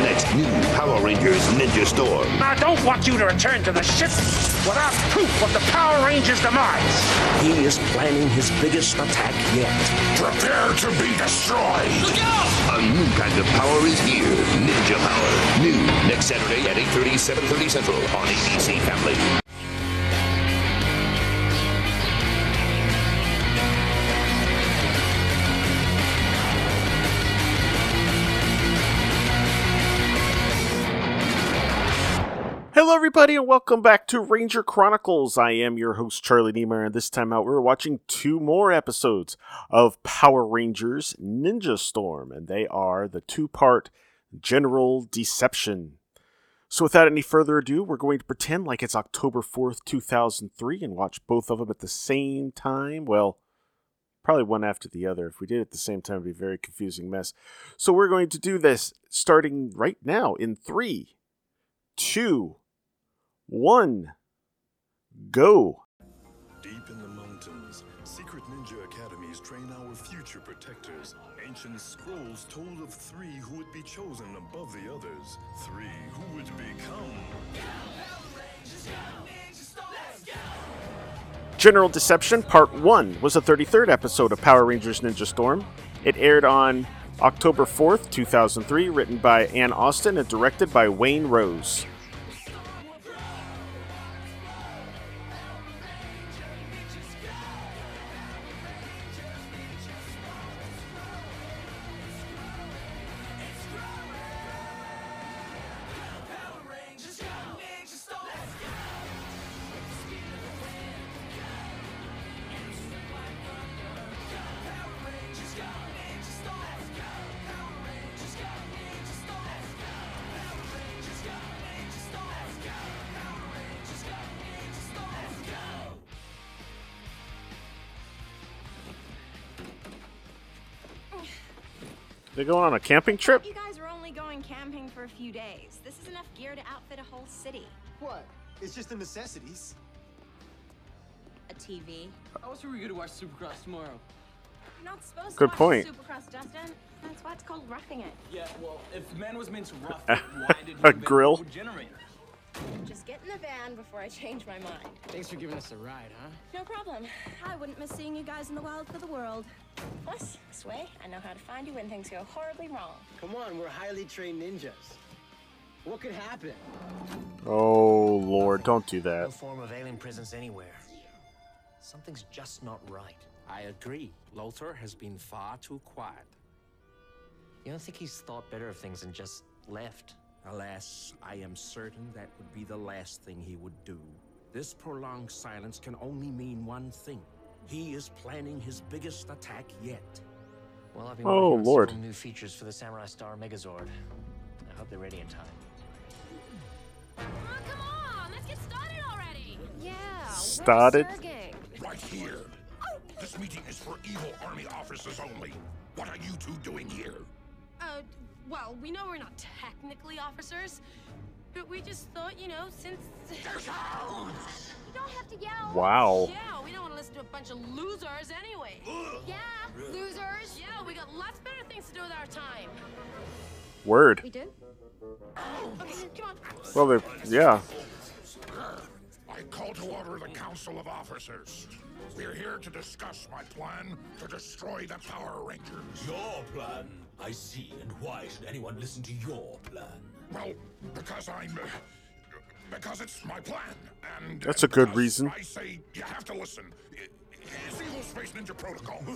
the next new Power Rangers Ninja Storm. I don't want you to return to the ship without proof of the Power Rangers' demise. He is planning his biggest attack yet. Prepare to be destroyed. A new kind of power is here. Ninja Power. New next Saturday at 8.30, 7.30 Central on ABC Family. Hello, everybody, and welcome back to Ranger Chronicles. I am your host, Charlie Niemeyer, and this time out, we're watching two more episodes of Power Rangers Ninja Storm, and they are the two part General Deception. So, without any further ado, we're going to pretend like it's October 4th, 2003, and watch both of them at the same time. Well, probably one after the other. If we did it at the same time, it would be a very confusing mess. So, we're going to do this starting right now in three, two, one, go. Deep in the mountains, secret ninja academies train our future protectors. Ancient scrolls told of three who would be chosen above the others. Three who would become. General Deception Part 1 was the 33rd episode of Power Rangers Ninja Storm. It aired on October 4th, 2003, written by Ann Austin and directed by Wayne Rose. They going on a camping trip? You guys are only going camping for a few days. This is enough gear to outfit a whole city. What? It's just the necessities. A TV. How else are we gonna watch Supercross tomorrow? You're not supposed Good to watch point. Supercross, Dustin. That's why it's called roughing it. Yeah, well, if man was meant to rough it, why did we A invent grill? the generator? Just get in the van before I change my mind. Thanks for giving us a ride, huh? No problem. I wouldn't miss seeing you guys in the wild for the world. Plus, this way, I know how to find you when things go horribly wrong. Come on, we're highly trained ninjas. What could happen? Oh, Lord, don't do that. No form of alien presence anywhere. Something's just not right. I agree. Lothor has been far too quiet. You don't think he's thought better of things and just left? Alas, I am certain that would be the last thing he would do. This prolonged silence can only mean one thing. He is planning his biggest attack yet. Well, I've been Oh, working on Lord. several new features for the Samurai Star Megazord. I hope they're ready in time. come on! Let's get started already! Yeah, Started? Zurgane? Right here. This meeting is for evil army officers only. What are you two doing here? Uh, well, we know we're not technically officers, but we just thought, you know, since. You don't have to yell. Wow. Yeah, we don't want to listen to a bunch of losers anyway. Yeah, losers. Yeah, we got lots better things to do with our time. Word. We do? Okay, come on. Well, they, yeah. I call to order the Council of Officers. We're here to discuss my plan to destroy the Power Rangers. Your plan, I see. And why should anyone listen to your plan? Well, because I'm. Uh, because it's my plan, and. That's a good reason. I say you have to listen. I- It's Evil Space Ninja Protocol.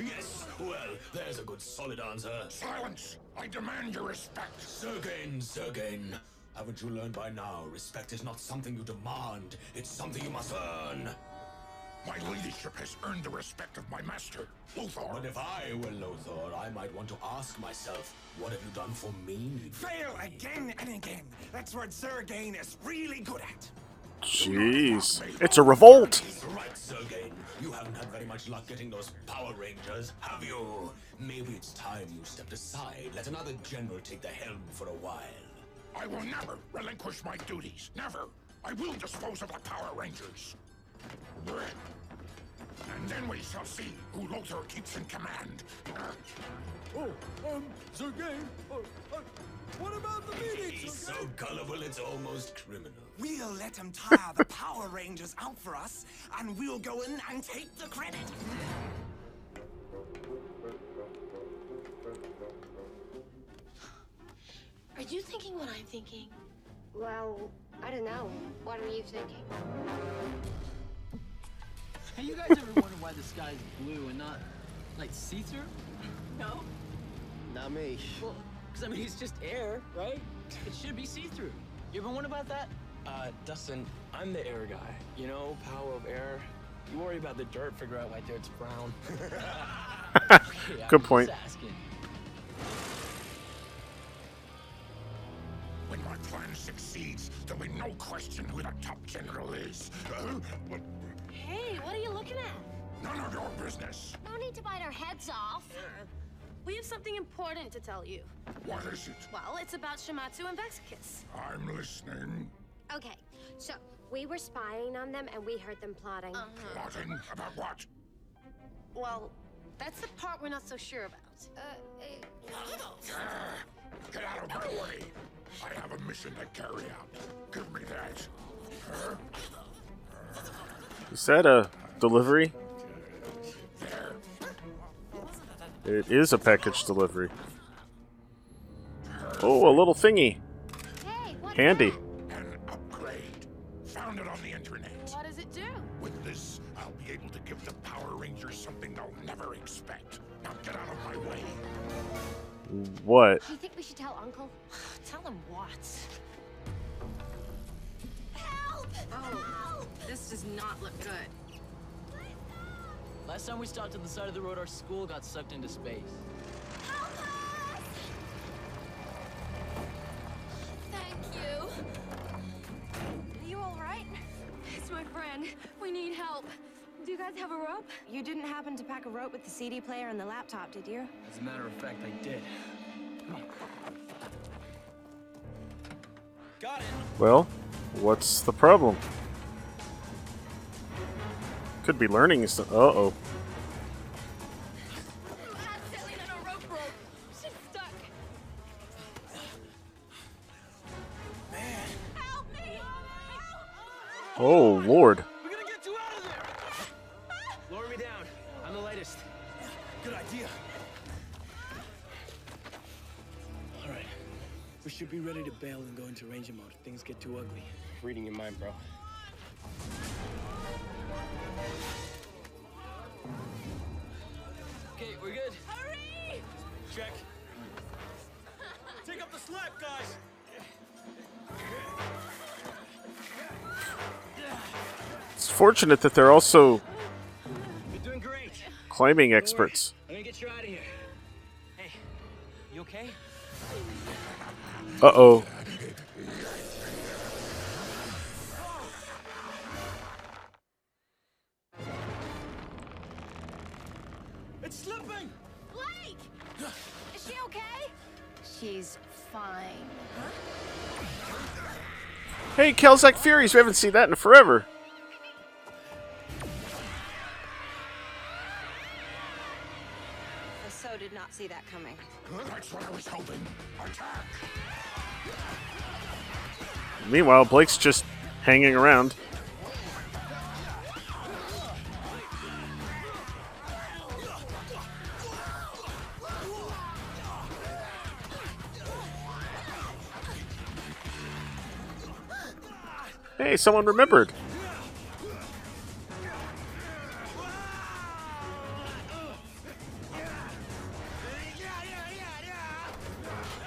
yes, well, there's a good solid answer. Silence! I demand your respect. Zurgane, Zurgane. Haven't you learned by now? Respect is not something you demand, it's something you must earn. My leadership has earned the respect of my master, Lothor. But if I were Lothor, I might want to ask myself, what have you done for me? Fail again and again. That's what Zurgane is really good at. Jeez. It's a revolt. Right, Zurgane. You haven't had very much luck getting those Power Rangers, have you? Maybe it's time you stepped aside. Let another general take the helm for a while. I will never relinquish my duties. Never. I will dispose of the Power Rangers. And And then we shall see who Lothor keeps in command. Oh, um, Zurgane, uh, uh, what about the meeting, He's so gullible, it's almost criminal. We'll let him tire the Power Rangers out for us, and we'll go in and take the credit. Are you thinking what I'm thinking? Well, I don't know. What are you thinking? Hey, you guys ever wondered why the sky is blue and not, like, see-through? No. Not me. Well, because, I mean, it's just air, right? It should be see-through. You ever wonder about that? Uh, Dustin, I'm the air guy. You know, power of air. You worry about the dirt, figure out why dirt's brown. Yeah, Good point. When my plan succeeds, there'll be no question who the top general is. Uh, but Hey, what are you looking at? none of your business. No need to bite our heads off. We have something important to tell you. What is it? Well, it's about Shimazu and Vexacus. I'm listening. Okay, so we were spying on them and we heard them plotting. Plotting about what? Well, that's the part we're not so sure about. Ah, Get out of my way. I have a mission to carry out. Give me that. Huh? Is that a delivery? It is a package delivery. Oh, a little thingy. Handy. An upgrade. Found it on the internet. What does it do? With this, I'll be able to give the Power Rangers something they'll never expect. Now get out of my way. What? Last time we stopped at the side of the road, our school got sucked into space. Help! Thank you. Are you all right? It's my friend. We need help. Do you guys have a rope? You didn't happen to pack a rope with the CD player and the laptop, did you? As a matter of fact, I did. Come on. Got it. Well, what's the problem? Could be learning. Uh oh. Silly little rope rope. She's stuck. Help me! Oh lord. Lower me down. I'm the lightest. Good idea. All right. We should be ready to bail and go into ranger mode if things get too ugly. Reading your mind, bro. It's fortunate that they're also You're doing great. climbing experts. I'm gonna get you out of here. Hey, you okay? Uh oh. It's slipping. Blake! Is she okay? She's fine. Hey, Kelzak Furies, we haven't seen that in forever. So did not see that coming. That's what I was hoping. Attack! Meanwhile, Blake's just hanging around. Hey, someone remembered.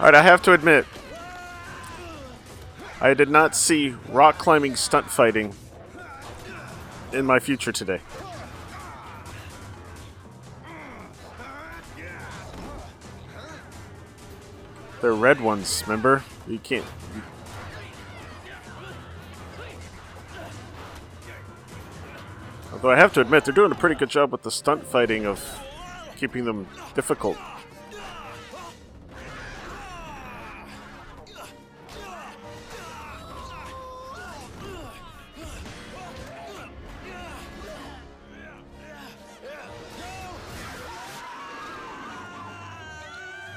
Alright, I have to admit, I did not see rock climbing stunt fighting in my future today. They're red ones, remember? You can't. Although I have to admit, they're doing a pretty good job with the stunt fighting of keeping them difficult.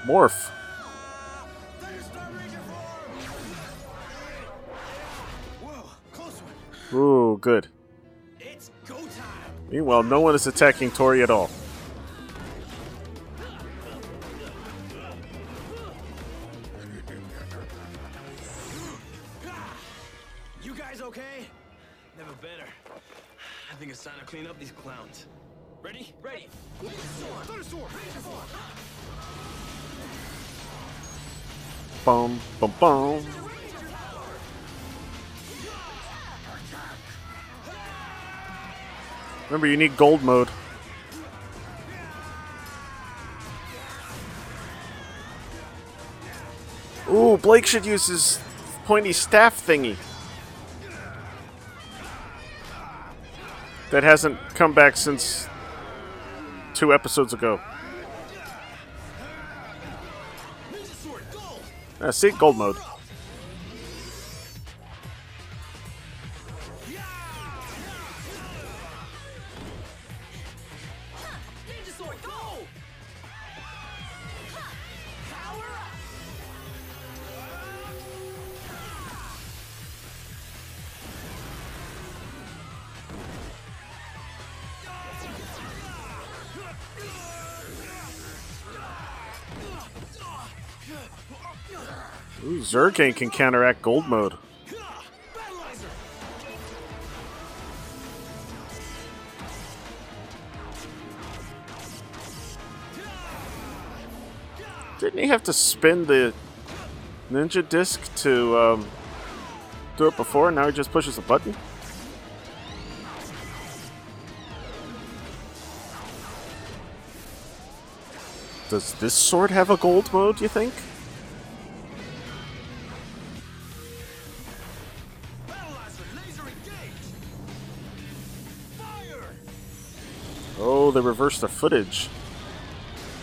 Morph. Ooh, good. Meanwhile, no one is attacking Tori at all. You guys okay? Never better. I think it's time to clean up these clowns. Ready? Ready. Thunderstorm! Thunderstorm! Bum, bum, bum. Remember, you need gold mode. Ooh, Blake should use his pointy staff thingy. That hasn't come back since two episodes ago. Uh, see, gold mode. Zurgane can counteract gold mode. Didn't he have to spin the ninja disc to um, do it before? Now he just pushes a button? Does this sword have a gold mode, you think? They reversed the footage.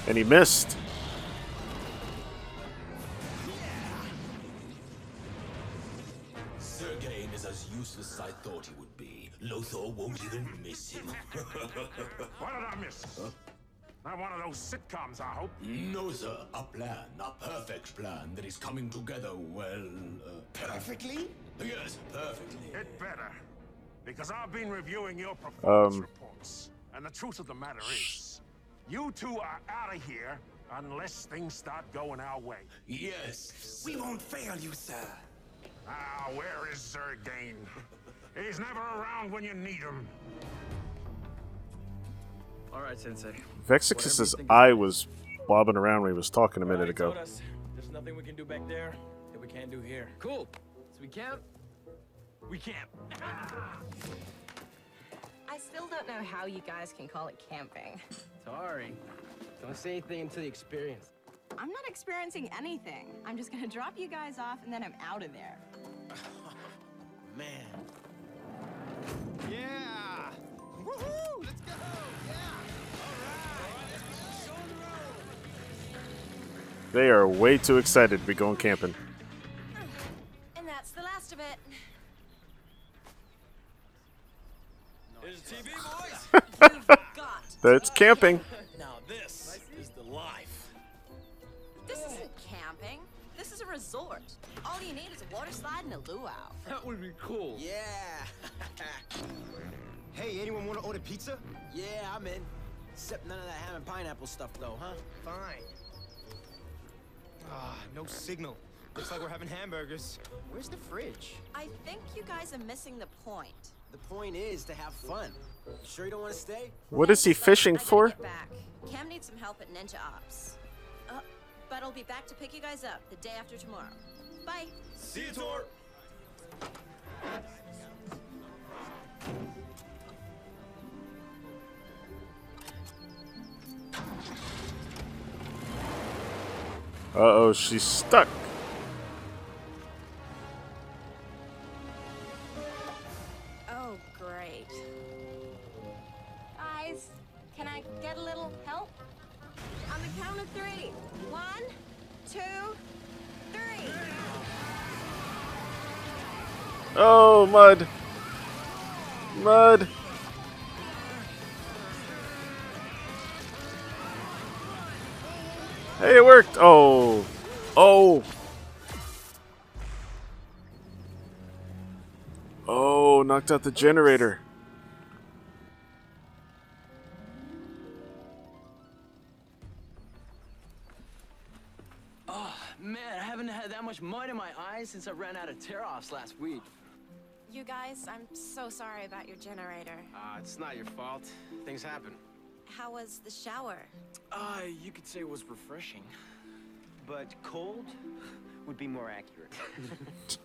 And he missed. Zurgane is as useless as I thought he would be. Lothor won't even miss him. What did I miss? Not one of those sitcoms, I hope. No, sir. A plan. A perfect plan that is coming together well. Uh, Perfectly? Yes, perfectly. It better. Because I've been reviewing your performance Um, reports. And the truth of the matter is, you two are out of here unless things start going our way. Yes. We won't fail you, sir. Ah, where is Zurgane? He's never around when you need him. All right, Sensei. Vexix's eye was bobbing around when he was talking a minute Already ago. told us There's nothing we can do back there that we can't do here. Cool. So we camp? We camp. I still don't know how you guys can call it camping. Sorry. Don't say anything until you experience. I'm not experiencing anything. I'm just gonna drop you guys off and then I'm out of there. Man. Yeah! Woohoo! Let's go! They are way too excited to be going camping. That's camping. now this is the life. This isn't camping. This is a resort. All you need is a water slide and a luau. That would be cool. Yeah! hey, anyone want to order pizza? Yeah, I'm in. Except none of that ham and pineapple stuff, though, huh? Fine. Ah, no signal. Looks like we're having hamburgers. Where's the fridge? I think you guys are missing the point. The point is to have fun. You sure you don't want to stay? What is he fishing for? Cam needs some help at Ninja Ops. Uh, but I'll be back to pick you guys up the day after tomorrow. Bye. See you, Tor. Uh oh, she's stuck. Knocked out the generator. Oh, man, I haven't had that much mud in my eyes since I ran out of tear-offs last week. You guys, I'm so sorry about your generator. Uh, it's not your fault. Things happen. How was the shower? Uh, you could say it was refreshing. But cold would be more accurate.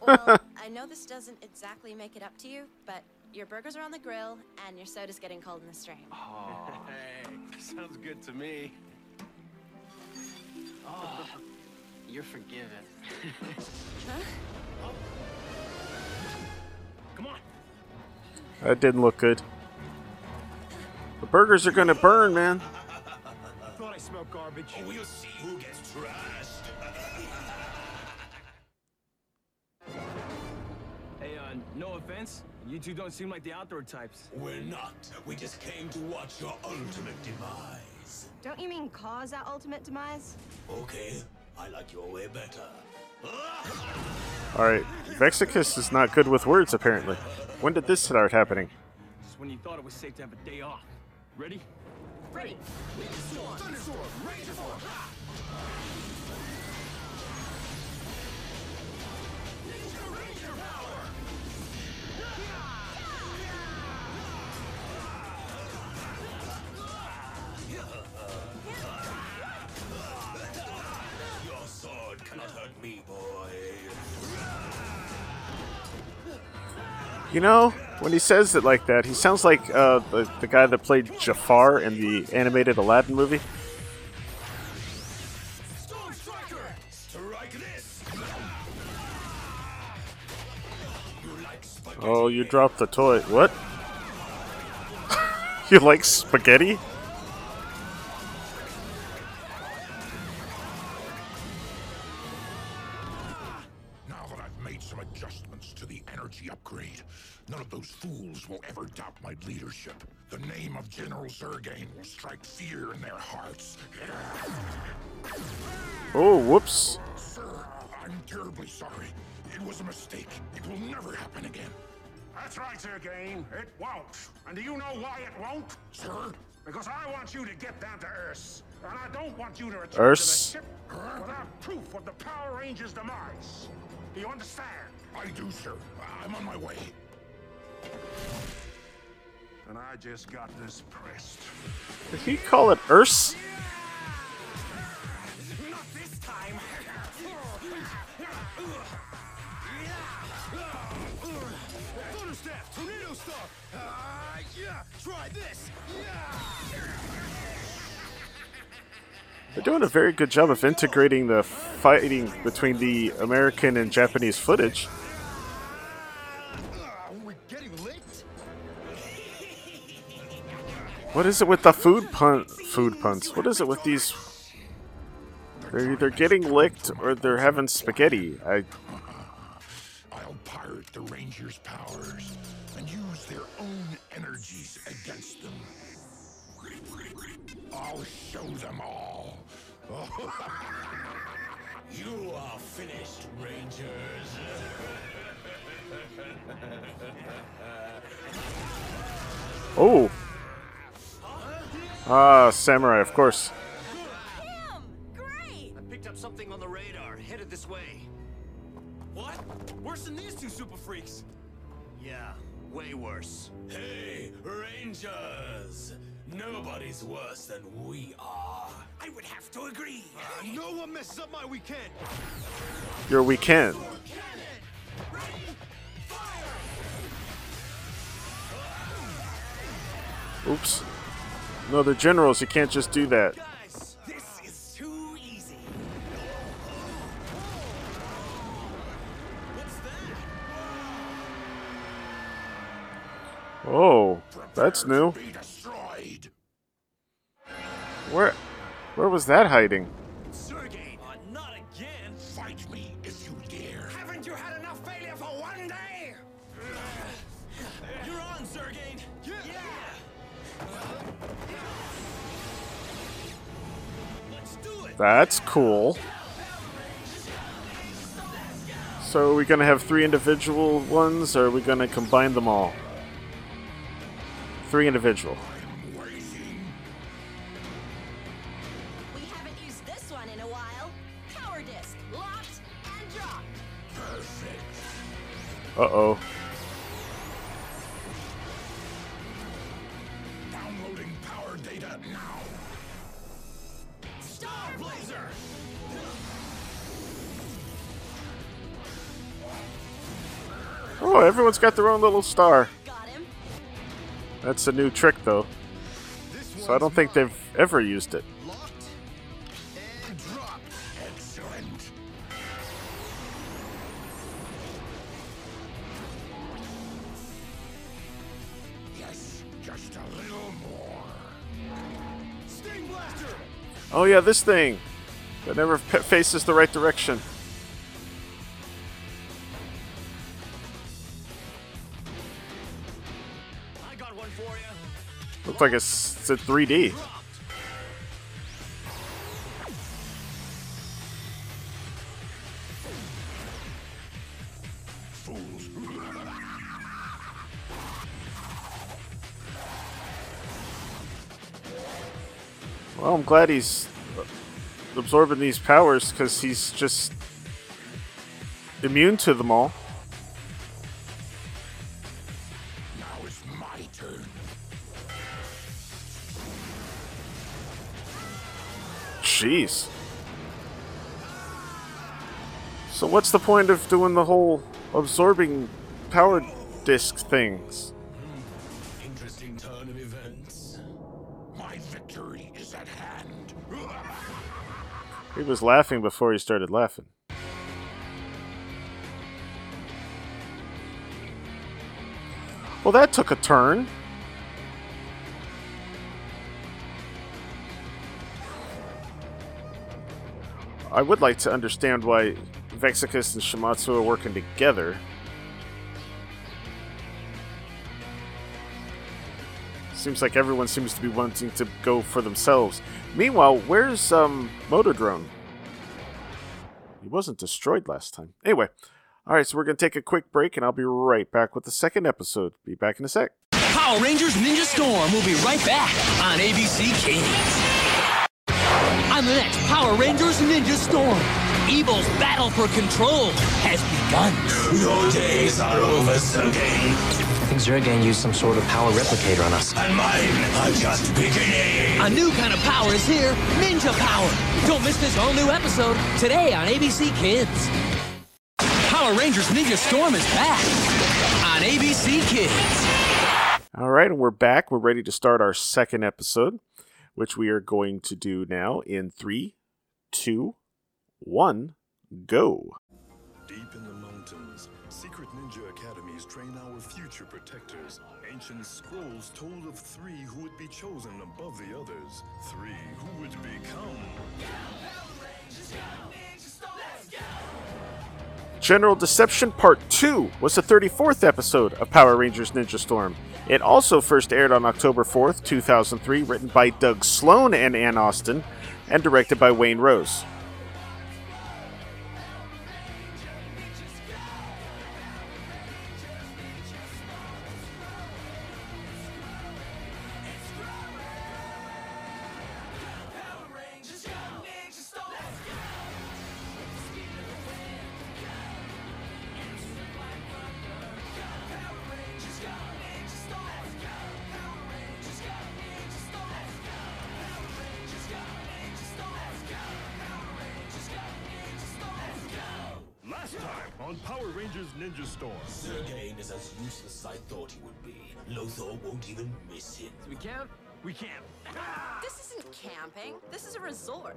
well, I know this doesn't exactly make it up to you, but your burgers are on the grill and your soda's getting cold in the stream. Oh, hey, sounds good to me. Oh, you're forgiven. huh? Oh. Come on. That didn't look good. The burgers are gonna burn, man. Thought I smelled garbage. Oh, we'll see who gets trashed. No offense. You two don't seem like the outdoor types. We're not. We just came to watch your ultimate demise. Don't you mean cause that ultimate demise? Okay, I like your way better. Alright, Vexacus is not good with words, apparently. When did this start happening? Just when you thought it was safe to have a day off. Ready? Ready. Thunderstorm, Ranger Form. You know, when he says it like that, he sounds like uh, the, the guy that played Jafar in the animated Aladdin movie. Oh, you dropped the toy. What? you like spaghetti? Those fools will ever doubt my leadership. The name of General Zurgane will strike fear in their hearts. Oh, whoops. Sir, I'm terribly sorry. It was a mistake. It will never happen again. That's right, Zurgane. It won't. And do you know why it won't? Sir? Because I want you to get down to Earth. And I don't want you to return Earth? to the ship without proof of the Power Rangers' demise. Do you understand? I do, sir. I'm on my way. And I just got this pressed. Did he call it Urs? They're doing a very good job of integrating the fighting between the American and Japanese footage. What is it with the food pun food puns? What is it with these? They're either getting licked or they're having spaghetti. I I'll pirate the Rangers' powers and use their own energies against them. I'll show them all. You are finished, Rangers. oh. Ah, samurai, of course. Him! Great! I picked up something on the radar, headed this way. What? Worse than these two super freaks. Yeah, way worse. Hey, Rangers! Nobody's worse than we are. I would have to agree. no one messes up my weekend. Your weekend. No, they're generals. You can't just do that. Easy. Oh, that's new. Where, where was that hiding? That's cool. So are we gonna have three individual ones, or are we gonna combine them all? Three individual. We haven't used this one in a while. Power disc, locked and dropped. Perfect. Uh oh. Everyone's got their own little star. That's a new trick, though. So I don't think they've ever used it. Excellent. Yes, just a little more. Sting Blaster! Oh yeah, this thing that never f- faces the right direction. Looks like it's, it's in 3D. Well, I'm glad he's absorbing these powers because he's just immune to them all. Jeez. So what's the point of doing the whole absorbing power disc things? Hmm, interesting turn of events. My victory is at hand. He was laughing before he started laughing. Well, that took a turn. I would like to understand why Vexacus and Shimazu are working together. Seems like everyone seems to be wanting to go for themselves. Meanwhile, where's um Motodrone? He wasn't destroyed last time. Anyway, all right, so we're gonna take a quick break, and I'll be right back with the second episode. Be back in a sec. Power Rangers Ninja Storm will be right back on ABC Kids. On the next Power Rangers Ninja Storm, Evil's battle for control has begun. Your days are over, Zurgane. I think Zurgane used some sort of power replicator on us. And mine are just beginning. A new kind of power is here, Ninja Power. Don't miss this all new episode today on ABC Kids. Power Rangers Ninja Storm is back on ABC Kids. All right, and we're back. We're ready to start our second episode, which we are going to do now in three, two, one, go. Deep in the mountains, secret ninja academies train our future protectors. Ancient scrolls told of three who would be chosen above the others. Three who would become. General Deception Part 2 was the 34th episode of Power Rangers Ninja Storm. It also first aired on October 4th, 2003, written by Doug Sloan and Ann Austin, and directed by Wayne Rose. Resort.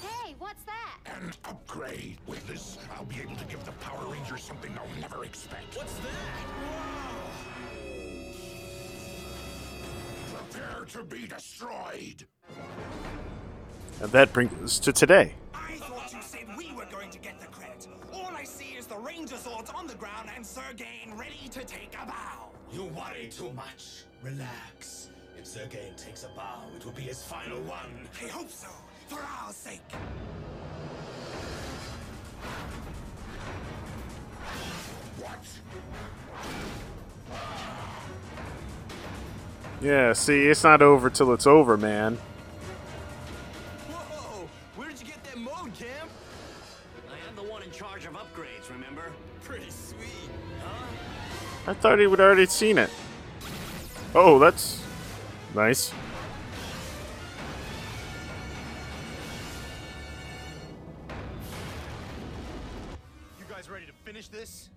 Hey, what's that? An upgrade. With this, I'll be able to give the Power Rangers something they'll never expect. What's that? Prepare to be destroyed. And that brings us to today. I thought you said we were going to get the credit. All I see is the Ranger swords on the ground and Zurgane ready to take a bow. You worry too much. Relax. It's Zurgane takes a bow, it will be his final one. I hope so, for our sake. What? Yeah, see, it's not over till it's over, man. Whoa! Where did you get that mode, Cam? I am the one in charge of upgrades, remember? Pretty sweet, huh? I thought he would already seen it. Oh, that's nice. You guys ready to finish this?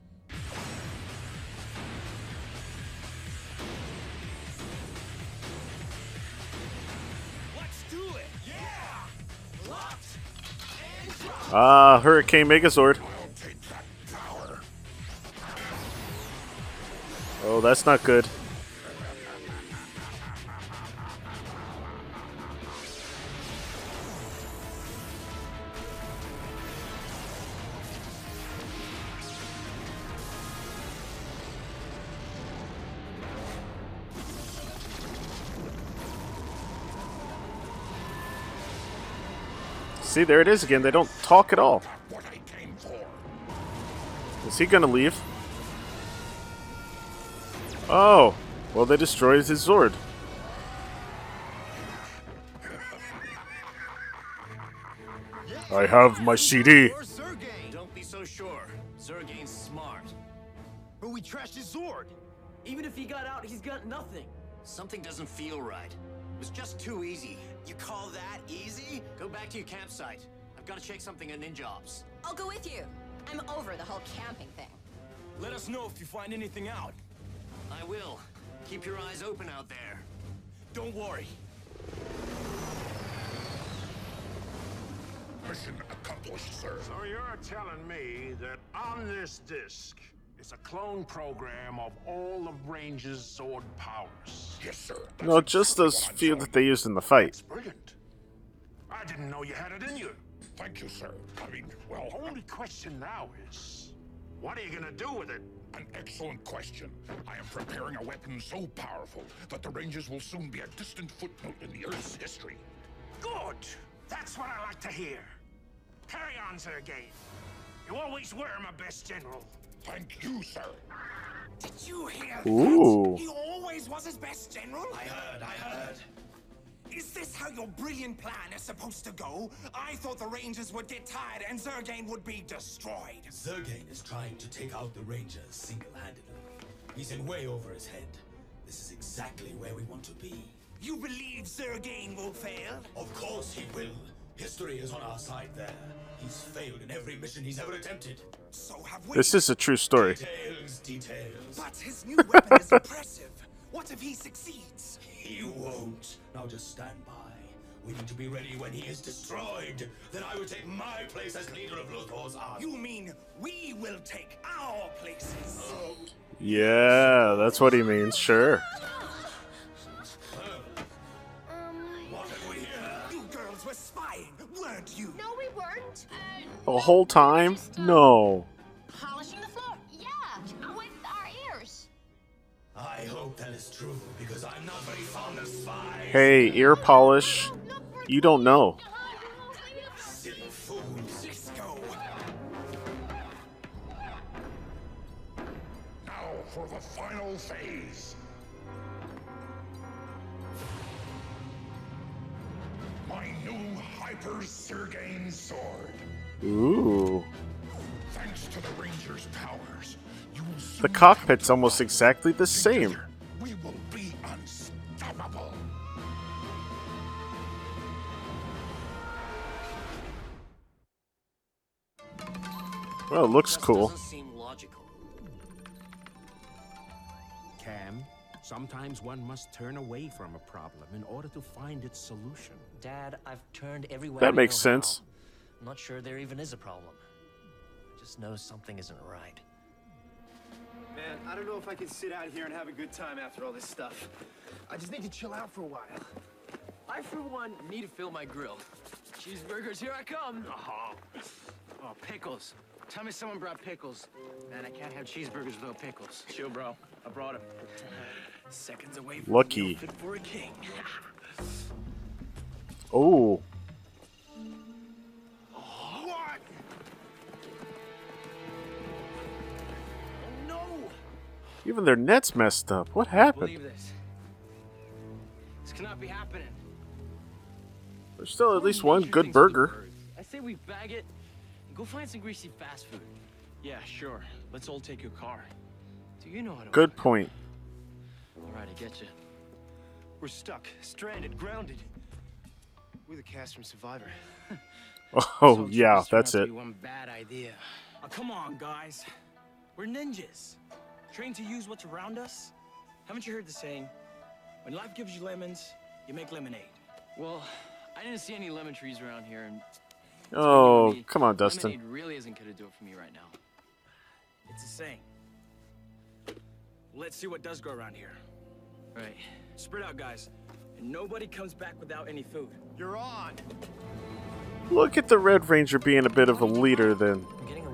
Let's do it! Yeah! Locked! And! Ah, Hurricane Megazord. Oh, that's not good. See, there it is again. They don't talk at all. Is he gonna leave? Oh, well, they destroyed his Zord. I have my CD. Don't be so sure. Zurgane's smart. But we trashed his Zord. Even if he got out, he's got nothing. Something doesn't feel right. It was just too easy. You call that easy? Go back to your campsite. I've got to check something on Ninja Ops. I'll go with you. I'm over the whole camping thing. Let us know if you find anything out. I will. Keep your eyes open out there. Don't worry. Mission accomplished, sir. So you're telling me that on this disc is a clone program of all of Range's sword powers? Yes, sir. No, just those few that they used in the fight. Brilliant. I didn't know you had it in you. Thank you, sir. I mean, well, The Only question now is, what are you gonna do with it? an excellent question. I am preparing a weapon so powerful that the Rangers will soon be a distant footnote in the Earth's history. Good. That's what I like to hear. Carry on, Zurgane. You always were my best general. Thank you, sir. Did you hear Ooh. that? He always was his best general? I heard, I heard. Is this how your brilliant plan is supposed to go? I thought the Rangers would get tired and Zurgane would be destroyed. Zurgane is trying to take out the Rangers single-handedly. He's in way over his head. This is exactly where we want to be. You believe Zurgane will fail? Of course he will. History is on our side there. He's failed in every mission he's ever attempted. So have we. This is a true story. Details, details. But his new weapon is impressive. What if he succeeds? He won't. Now just stand by. waiting to be ready when he is destroyed. Then I will take my place as leader of Lothor's army. You mean we will take our places? Yeah, that's what he means, sure. What have we here? You girls were spying, weren't you? No, we weren't. The whole time? No. Polishing the floor. Yeah, with our ears. I hope that is true because I'm not very fond of spies. Hey, ear polish. You don't know. Silly fool. Cisco. Now for the final phase. My new Hyper Zurgane sword. Ooh. Thanks to the Ranger's powers, you will soon The cockpit's almost exactly the same. we will be unstoppable. Well, it looks cool. Doesn't seem logical. Cam, sometimes one must turn away from a problem in order to find its solution. Dad, I've turned everywhere. That makes sense. how. I'm not sure there even is a problem. I just know something isn't right. Man, I don't know if I can sit out here and have a good time after all this stuff. I just need to chill out for a while. I, for one, need to fill my grill. Cheeseburgers, here I come. Oh, oh pickles. Tell me someone brought pickles. Man, I can't have cheeseburgers without pickles. Chill, bro. I brought them. Seconds away from Lucky. for a king. Oh. Even their net's messed up. What happened? Believe this. This cannot be happening. There's still at least one good burger. I say we bag it and go find some greasy fast food. Yeah, sure. Let's all take your car. Do you know how to? Good point. All right, I get you. We're stuck, stranded, grounded. We're the cast from Survivor. Oh, yeah, that's it. One bad idea. Oh, come on, guys. We're ninjas. Trained to use what's around us. Haven't you heard the saying? When life gives you lemons, you make lemonade. Well, I didn't see any lemon trees around here, and Oh, me, come on, Dustin. lemonade really isn't gonna do it for me right now. It's a saying. Let's see what does go around here. Right. Spread out, guys. And nobody comes back without any food. You're on. Look at the Red Ranger being a bit of a leader then. I'm getting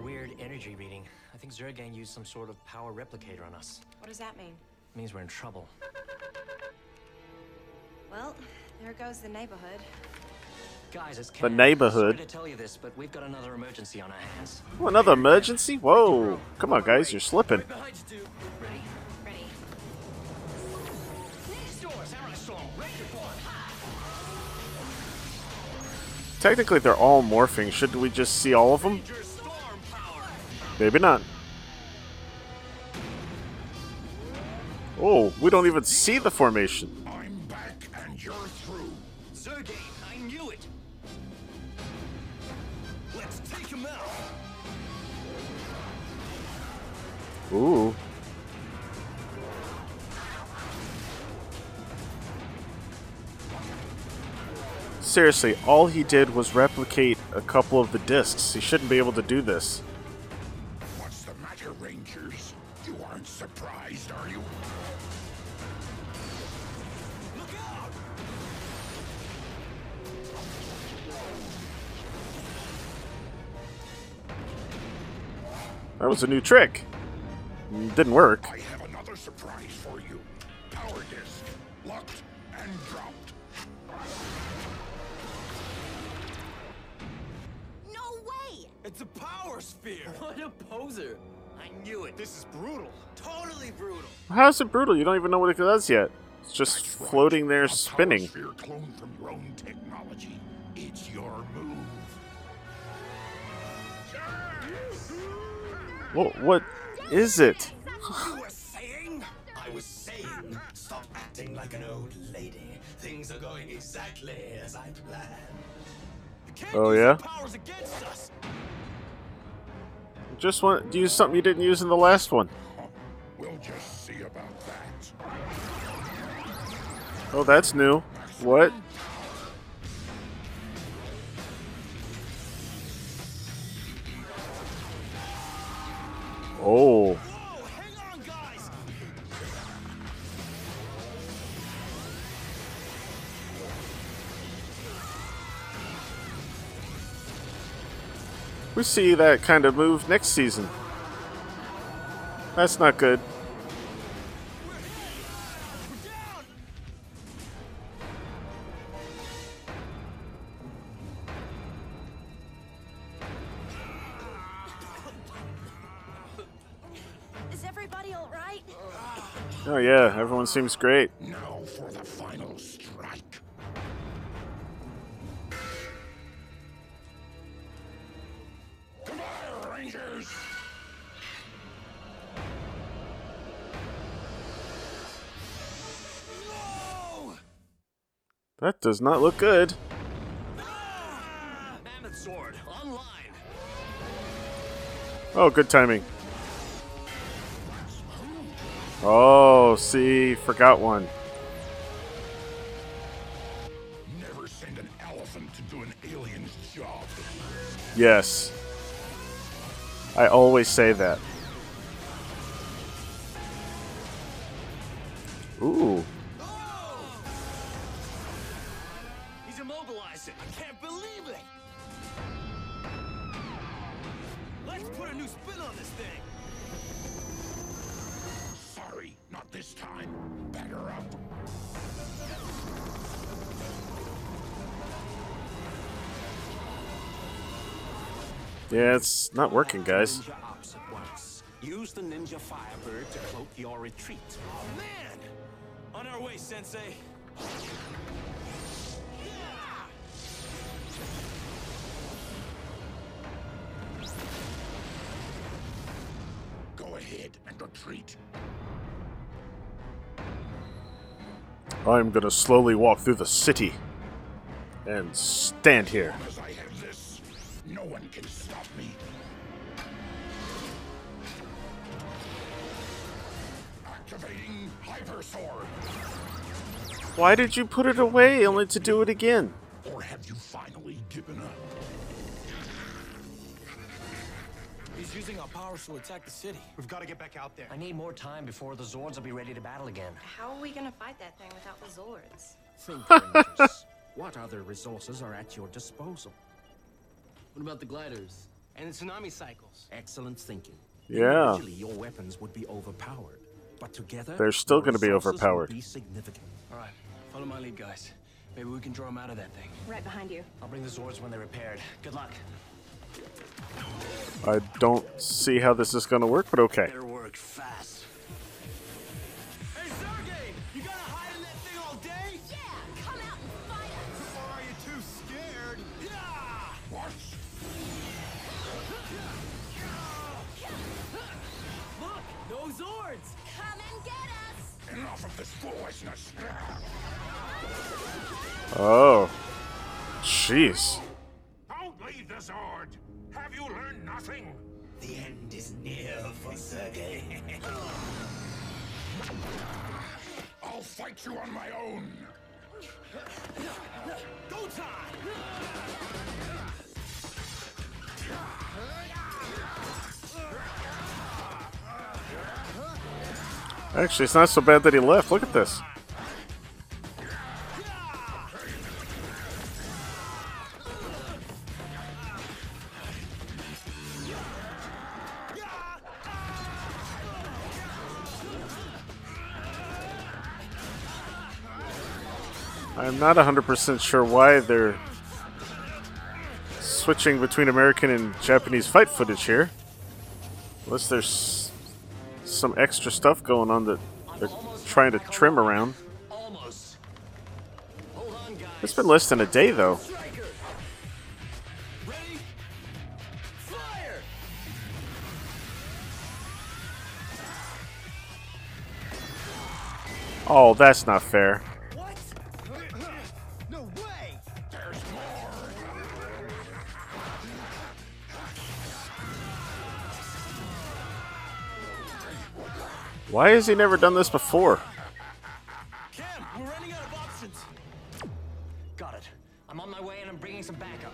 Zurgane used some sort of power replicator on us. What does that mean? It means we're in trouble. Well, there goes the neighborhood. Guys, it's The neighborhood. Sorry to tell you this, but we've got another emergency on our hands. Oh, another emergency? Whoa. Come on, guys, you're slipping. Behind you, dude. Ready? Ready. Store, Samurai Storm, Ranger Form. Technically, they're all morphing. Should we just see all of them? Maybe not. Oh, we don't even see the formation. I'm back and you're through. Zurgane, I knew it. Let's take him out. Ooh. Seriously, all he did was replicate a couple of the discs. He shouldn't be able to do this. Was a new trick. Didn't work. I have another surprise for you. Power disc, locked and dropped. No way! It's a power sphere. What a poser. I knew it. This is brutal. Totally brutal. How is it brutal? You don't even know what it does yet. It's just floating there spinning. What, what is it? You were saying? I was saying, stop acting like an old lady. Things are going exactly as I planned. Oh, yeah? Powers against us. Just want to use something you didn't use in the last one. We'll just see about that. Oh, that's new. What? We see that kind of move next season. That's not good. Is everybody all right? Oh yeah, everyone seems great. Now for the final That does not look good. Mammoth sword, online. Oh, good timing. Oh, see, forgot one. Never send an elephant to do an alien's job. Yes. I always say that. He's immobilized it. I can't believe it. Let's put a new spin on this thing. Sorry, Not this time. Batter up. Yeah, it's not working, guys. Ninja ops at once. Use the ninja firebird to cloak your retreat. Oh, man! On our way, Sensei. And retreat. I'm gonna slowly walk through the city and stand here. As I have this, no one can stop me. Activating Hyper Sword. Why did you put it away only to do it again? Powers to attack the city. We've got to get back out there. I need more time before the Zords will be ready to battle again. How are we gonna fight that thing without the Zords? Think, Rangers. what other resources are at your disposal? What about the gliders? And the tsunami cycles? Excellent thinking. Yeah. Individually, your weapons would be overpowered, but together They're still gonna be overpowered. Be significant. All right, follow my lead, guys. Maybe we can draw them out of that thing. Right behind you. I'll bring the Zords when they're repaired. Good luck. I don't see how this is gonna work, but okay. Better work fast. Hey, Zurgane! You gotta hide in that thing all day? Yeah, come out and fight us. Or are you too scared? Yeah! What? Look! Those Zords! Come and get us. Enough of this foolishness. Oh. Jeez. Fight you on my own. Go time! Actually, it's not so bad that he left. Look at this. I'm not 100% sure why they're switching between American and Japanese fight footage here. Unless there's some extra stuff going on that they're trying to trim around. It's been less than a day, though. Oh, that's not fair. Why has he never done this before? Cam, we're running out of options. Got it. I'm on my way and I'm bringing some backup.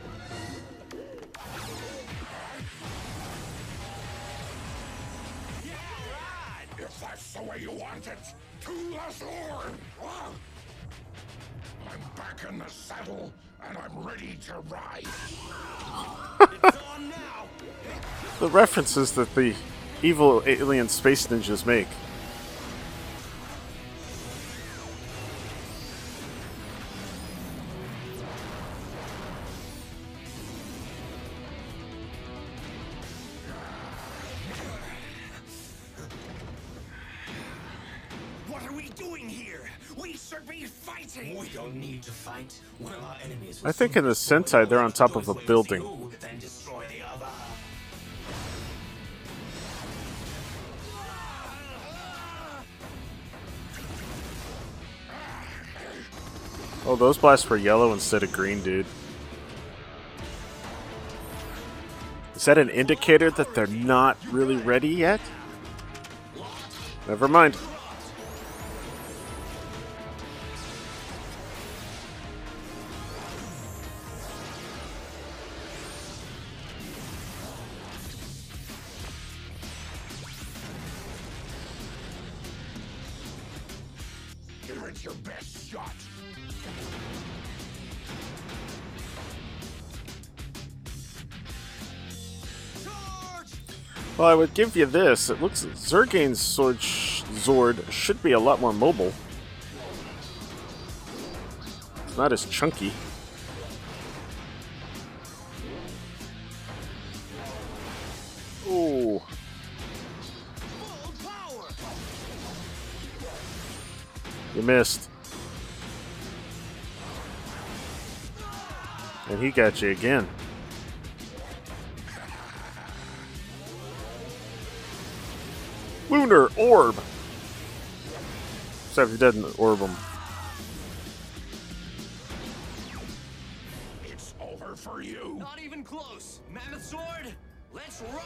If that's the way you want it, to the sword. I'm back in the saddle, and I'm ready to ride. It's on now! The references that the evil alien space ninjas make. I think in the Sentai they're on top of a building. Oh, those blasts were yellow instead of green, dude. Is that an indicator that they're not really ready yet? Never mind. Well, I would give you this. It looks Zurgane's sword sh- Zord should be a lot more mobile. It's not as chunky. Ooh. You missed. And he got you again. Lunar Orb! Except he didn't orb him. It's over for you. Not even close. Mammoth sword, let's rock.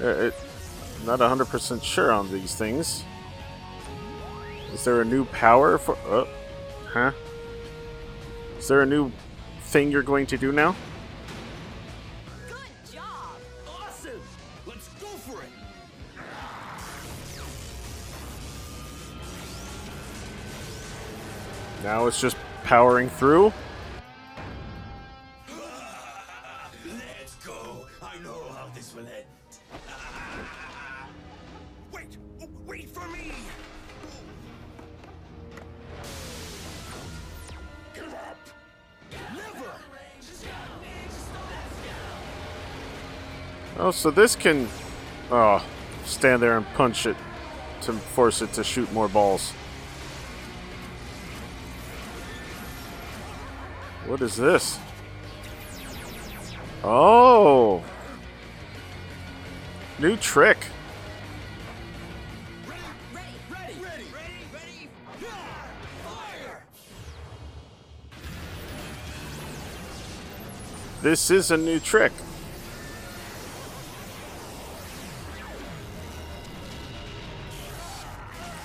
Uh, it, not 100% sure on these things. Is there a new power for. Oh, huh? Is there a new thing you're going to do now? Now it's just powering through? Let's go. I know how this will end. Wait! Wait for me! Give up. Never! Oh, so this can. Oh, stand there and punch it to force it to shoot more balls. Is this? Oh! New trick. This is a new trick.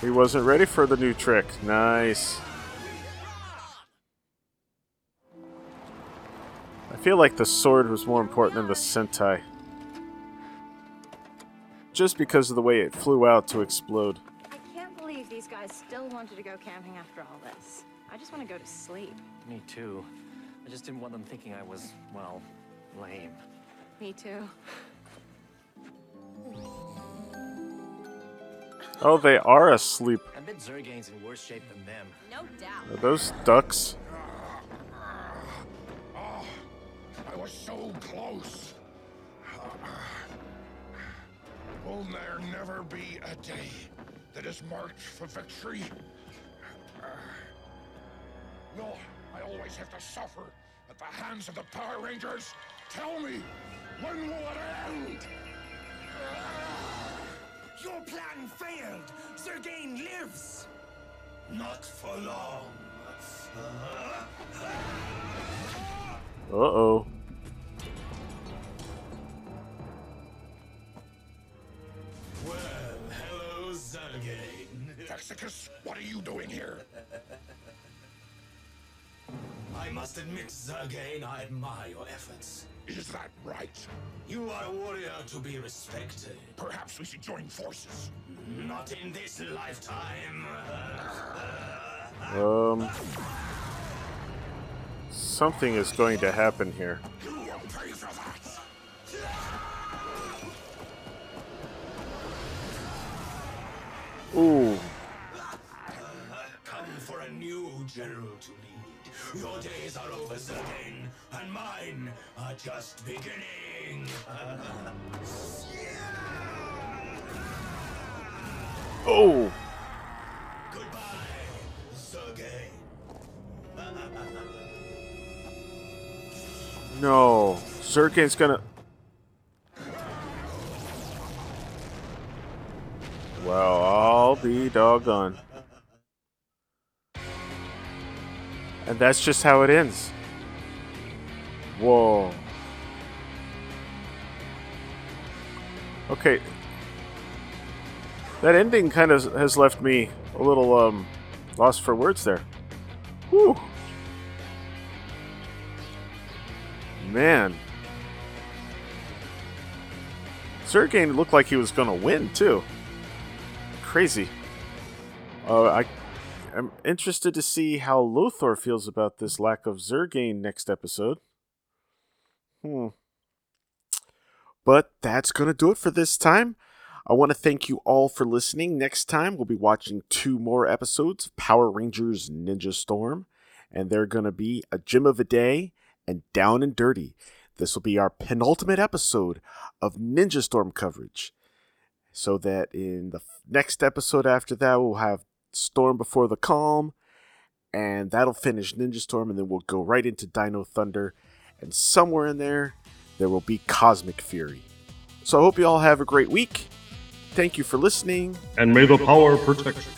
He wasn't ready for the new trick. Nice. I feel like the sword was more important than the sentai. Just because of the way it flew out to explode. I can't believe these guys still wanted to go camping after all this. I just want to go to sleep. Me too. I just didn't want them thinking I was, well, lame. Me too. Oh, they are asleep. I bet Zurgane's in worse shape than them. No doubt. Are those ducks? Was so close. Will there never be a day that is marked for victory? Will I always have to suffer at the hands of the Power Rangers? Tell me, when will it end? Your plan failed! Zurgane lives! Not for long. Uh Well, hello, Zurgane. Vexacus, what are you doing here? I must admit, Zurgane, I admire your efforts. Is that right? You are a warrior to be respected. Perhaps we should join forces. Not in this lifetime. Um. Something is going to happen here. Ooh. Come for a new general to lead. Your days are over, Zurgane, and mine are just beginning. Oh. Goodbye. No. Zurgane's gonna. Well, I'll be doggone. And that's just how it ends. Whoa. Okay. That ending kind of has left me a little um lost for words there. Whew. Man. Zurgane looked like he was going to win, too. Crazy. Uh, I, I'm interested to see how Lothor feels about this lack of Zurgane next episode. Hmm. But that's going to do it for this time. I want to thank you all for listening. Next time, we'll be watching two more episodes of Power Rangers Ninja Storm, and they're going to be A Gym of a Day and Down and Dirty. This will be our penultimate episode of Ninja Storm coverage. So that in the next episode after that, we'll have Storm Before the Calm, and that'll finish Ninja Storm, and then we'll go right into Dino Thunder, and somewhere in there, there will be Cosmic Fury. So I hope you all have a great week. Thank you for listening. And may the power protect you.